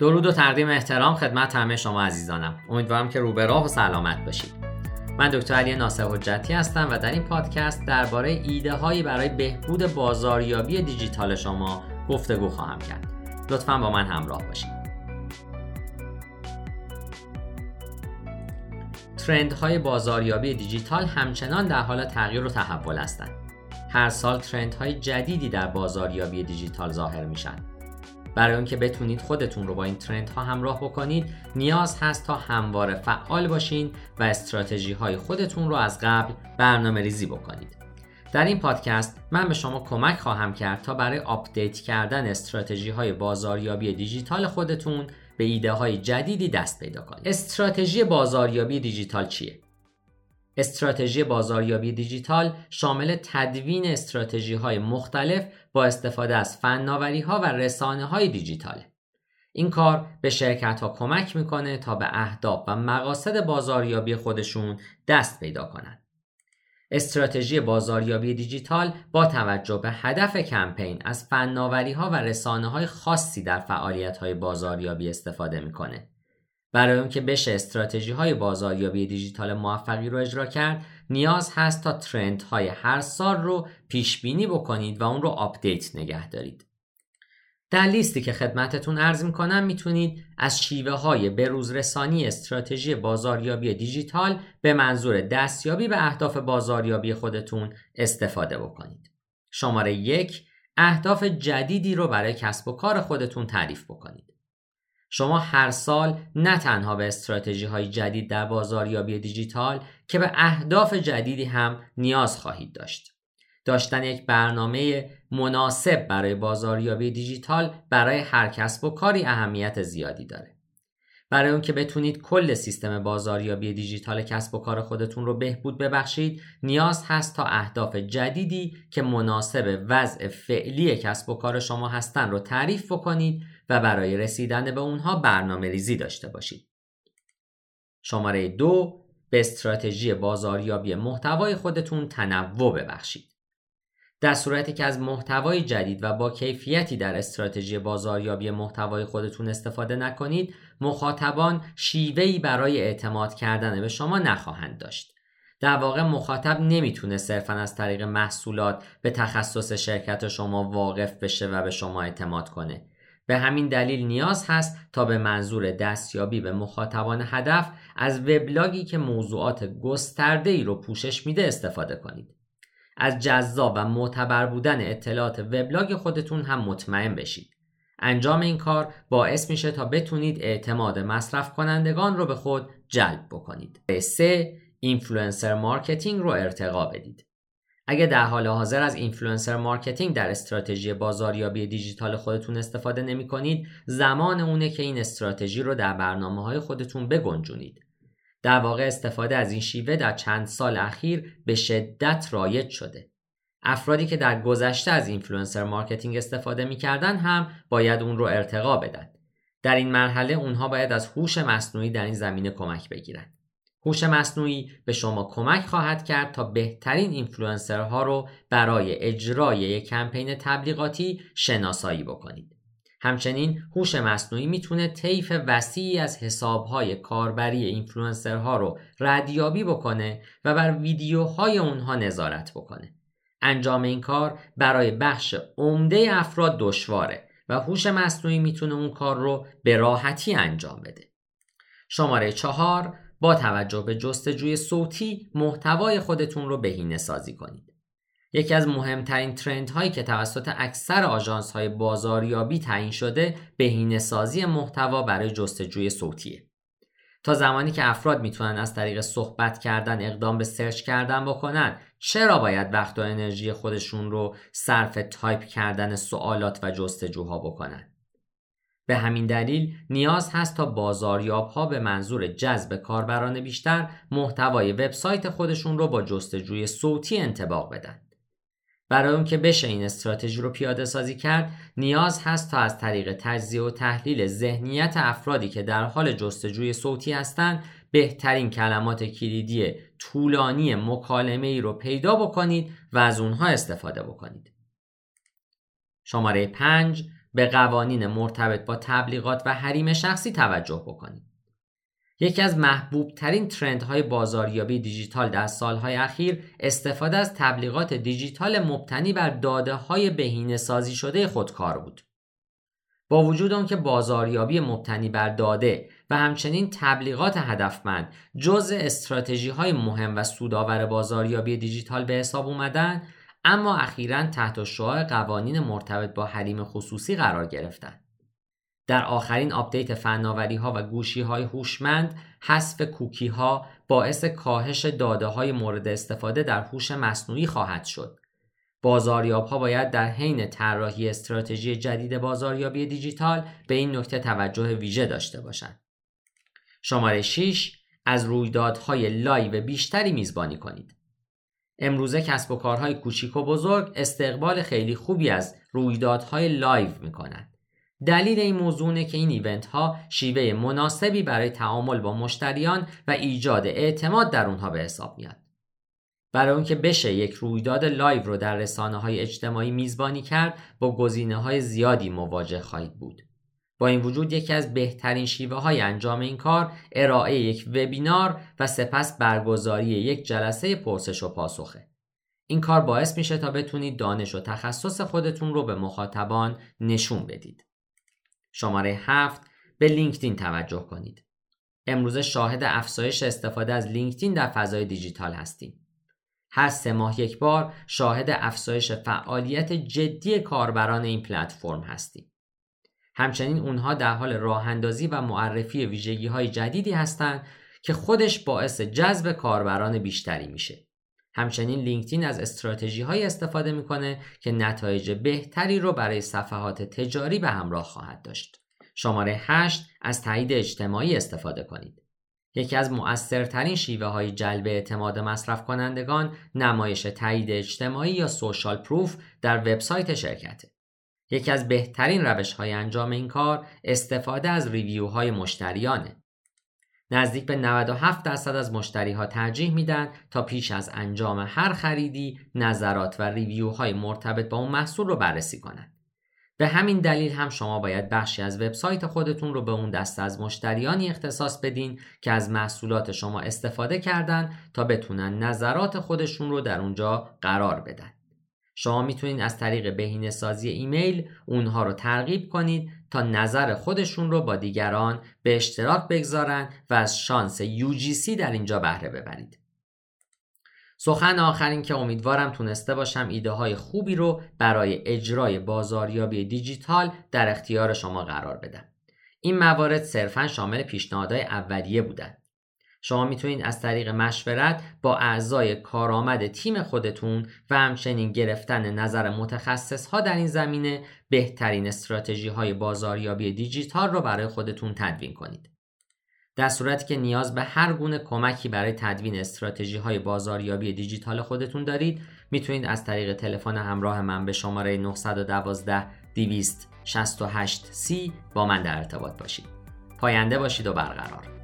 درود و تقدیم احترام خدمت همه شما عزیزانم. امیدوارم که رو به راه و سلامت باشید. من دکتر علی ناصر حجتی هستم و در این پادکست درباره ایده هایی برای بهبود بازاریابی دیجیتال شما گفتگو خواهم کرد. لطفا با من همراه باشید. ترندهای بازاریابی دیجیتال همچنان در حال تغییر و تحول هستند. هر سال ترندهای جدیدی در بازاریابی دیجیتال ظاهر میشن. برای اون که بتونید خودتون رو با این trend ها همراه بکنید نیاز هست تا همواره فعال باشین و استراتژی های خودتون رو از قبل برنامه ریزی بکنید. در این پادکست من به شما کمک خواهم کرد تا برای update کردن استراتژی های بازاریابی دیجیتال خودتون به ایده های جدیدی دست پیدا کنید. استراتژی بازاریابی دیجیتال چیه؟ استراتژی بازاریابی دیجیتال شامل تدوین استراتژی های مختلف با استفاده از فناوری ها و رسانه های دیجیتاله. این کار به شرکت ها کمک می‌کنه تا به اهداف و مقاصد بازاریابی خودشون دست پیدا کنند. استراتژی بازاریابی دیجیتال با توجه به هدف کمپین از فناوری ها و رسانه های خاصی در فعالیت های بازاریابی استفاده می‌کنه. برای اون که بشه استراتژی های بازاریابی دیجیتال موفقی رو اجرا کرد نیاز هست تا trend های هر سال رو پیش بینی بکنید و اون رو update نگه دارید در لیستی که خدمتتون عرض می‌کنم می‌تونید از شیوه های بروز رسانی استراتژی بازاریابی دیجیتال به منظور دستیابی به اهداف بازاریابی خودتون استفاده بکنید. شماره یک اهداف جدیدی رو برای کسب و کار خودتون تعریف بکنید. شما هر سال نه تنها به استراتژی های جدید در بازاریابی دیجیتال که به اهداف جدیدی هم نیاز خواهید داشت. داشتن یک برنامه مناسب برای بازاریابی دیجیتال برای هر کسب و کاری اهمیت زیادی داره. برای اون که بتونید کل سیستم بازاریابی دیجیتال کسب و کار خودتون رو بهبود ببخشید نیاز هست تا اهداف جدیدی که مناسب وضع فعلی کسب و کار شما هستن رو تعریف بکنید و برای رسیدن به اونها برنامه ریزی داشته باشید. شماره دو به استراتژی بازاریابی محتوای خودتون تنوع ببخشید. در صورتی که از محتوای جدید و با کیفیتی در استراتژی بازاریابی محتوای خودتون استفاده نکنید، مخاطبان شیوهی برای اعتماد کردن به شما نخواهند داشت. در واقع مخاطب نمی‌تونه صرفا از طریق محصولات به تخصص شرکت شما واقف بشه و به شما اعتماد کنه. به همین دلیل نیاز هست تا به منظور دستیابی به مخاطبان هدف از وبلاگی که موضوعات گسترده ای رو پوشش میده استفاده کنید. از جذاب و معتبر بودن اطلاعات وبلاگ خودتون هم مطمئن بشید. انجام این کار باعث میشه تا بتونید اعتماد مصرف کنندگان رو به خود جلب بکنید. 3. influencer marketing رو ارتقا بدید. اگه در حال حاضر از influencer marketing در استراتژی بازاریابی دیجیتال خودتون استفاده نمی کنید زمان اونه که این استراتژی رو در برنامه های خودتون بگنجونید. در واقع استفاده از این شیوه در چند سال اخیر به شدت رایج شده. افرادی که در گذشته از influencer marketing استفاده می‌کردن هم باید اون رو ارتقا بدن. در این مرحله اونها باید از هوش مصنوعی در این زمینه کمک بگیرند هوش مصنوعی به شما کمک خواهد کرد تا بهترین اینفلوئنسرها رو برای اجرای یک کمپین تبلیغاتی شناسایی بکنید. همچنین هوش مصنوعی می‌تونه طیف وسیعی از حسابهای کاربری اینفلوئنسرها رو ردیابی بکنه و بر ویدیوهای اونها نظارت بکنه. انجام این کار برای بخش عمده افراد دشواره و هوش مصنوعی می‌تونه اون کار رو به راحتی انجام بده. شماره چهار با توجه به جستجوی صوتی محتوای خودتون رو بهینه سازی کنید. یکی از مهمترین trend هایی که توسط اکثر آژانس های بازاریابی تعیین شده بهینه سازی محتوا برای جستجوی صوتیه. تا زمانی که افراد می‌تونن از طریق صحبت کردن اقدام به search کردن بکنن چرا باید وقت و انرژی خودشون رو صرف تایپ کردن سوالات و جستجوها بکنن به همین دلیل نیاز هست تا بازاریاب ها به منظور جذب کاربران بیشتر محتوای وبسایت خودشون رو با جستجوی صوتی انتباق بدن. برای اون که بشه این استراتژی رو پیاده سازی کرد نیاز هست تا از طریق تجزیه و تحلیل ذهنیت افرادی که در حال جستجوی صوتی هستند بهترین کلمات کلیدی طولانی مکالمه ای رو پیدا بکنید و از اونها استفاده بکنید. شماره 5 به قوانین مرتبط با تبلیغات و حریم شخصی توجه بکنید. یکی از محبوب ترین ترند های بازاریابی دیجیتال در سالهای اخیر استفاده از تبلیغات دیجیتال مبتنی بر داده های بهینه سازی شده خودکار بود. با وجود که بازاریابی مبتنی بر داده و همچنین تبلیغات هدفمند جز استراتژی های مهم و سودآور بازاریابی دیجیتال به حساب اومدن اما اخیرا تحت شعاع قوانین مرتبط با حریم خصوصی قرار گرفتند. در آخرین update فناوری ها و گوشی های هوشمند حذف کوکی ها باعث کاهش داده های مورد استفاده در هوش مصنوعی خواهد شد. بازاریاب ها باید در حین طراحی استراتژی جدید بازاریابی دیجیتال به این نکته توجه ویژه داشته باشند. شماره 6 از رویدادهای live بیشتری میزبانی کنید. امروزه کسب و کارهای کوچیک و بزرگ استقبال خیلی خوبی از رویدادهای live می‌کنند. دلیل این موضوع که این event ها شیوه مناسبی برای تعامل با مشتریان و ایجاد اعتماد در اونها به حساب میاد. برای اون که بشه یک رویداد live رو در رسانه های اجتماعی میزبانی کرد با گزینه های زیادی مواجه خواهید بود. با این وجود یکی از بهترین شیوه های انجام این کار ارائه یک وبینار و سپس برگزاری یک جلسه پرسش و پاسخه. این کار باعث میشه تا بتونید دانش و تخصص خودتون رو به مخاطبان نشون بدید. شماره هفت به لینکدین توجه کنید. امروزه شاهد افزایش استفاده از لینکدین در فضای دیجیتال هستیم. هر سه ماه یک بار شاهد افزایش فعالیت جدی کاربران این پلتفرم هستیم. همچنین اونها در حال راه اندازی و معرفی ویژگی های جدیدی هستند که خودش باعث جذب کاربران بیشتری میشه. همچنین لینکدین از استراتژی های استفاده می‌کنه که نتایج بهتری رو برای صفحات تجاری به همراه خواهد داشت. شماره 8 از تایید اجتماعی استفاده کنید. یکی از مؤثرترین شیوه های جلب اعتماد مصرف کنندگان نمایش تایید اجتماعی یا سوشال پروف در وبسایت شرکته. یکی از بهترین روش های انجام این کار استفاده از ریویو های مشتریانه. نزدیک به 97 درصد از مشتری ها ترجیح میدن تا پیش از انجام هر خریدی نظرات و ریویو های مرتبط با اون محصول رو بررسی کنند. به همین دلیل هم شما باید بخشی از وبسایت خودتون رو به اون دسته از مشتریانی اختصاص بدین که از محصولات شما استفاده کردن تا بتونن نظرات خودشون رو در اونجا قرار بدن. شما می‌تونید از طریق بهینه سازی ایمیل اونها رو ترغیب کنید تا نظر خودشون رو با دیگران به اشتراک بگذارن و از شانس UGC در اینجا بهره ببرید. سخن آخرین که امیدوارم تونسته باشم ایده های خوبی رو برای اجرای بازاریابی دیجیتال در اختیار شما قرار بدم. این موارد صرفا شامل پیشنهادهای اولیه بودند. شما می‌تونید از طریق مشورت با اعضای کارآمد تیم خودتون و همچنین گرفتن نظر متخصص ها در این زمینه بهترین استراتژی های بازاریابی دیجیتال رو برای خودتون تدوین کنید. در صورتی که نیاز به هر گونه کمکی برای تدوین استراتژی های بازاریابی دیجیتال خودتون دارید می‌تونید از طریق تلفن همراه من به شماره 912 268 c با من در ارتباط باشید. پاینده باشید و برقرار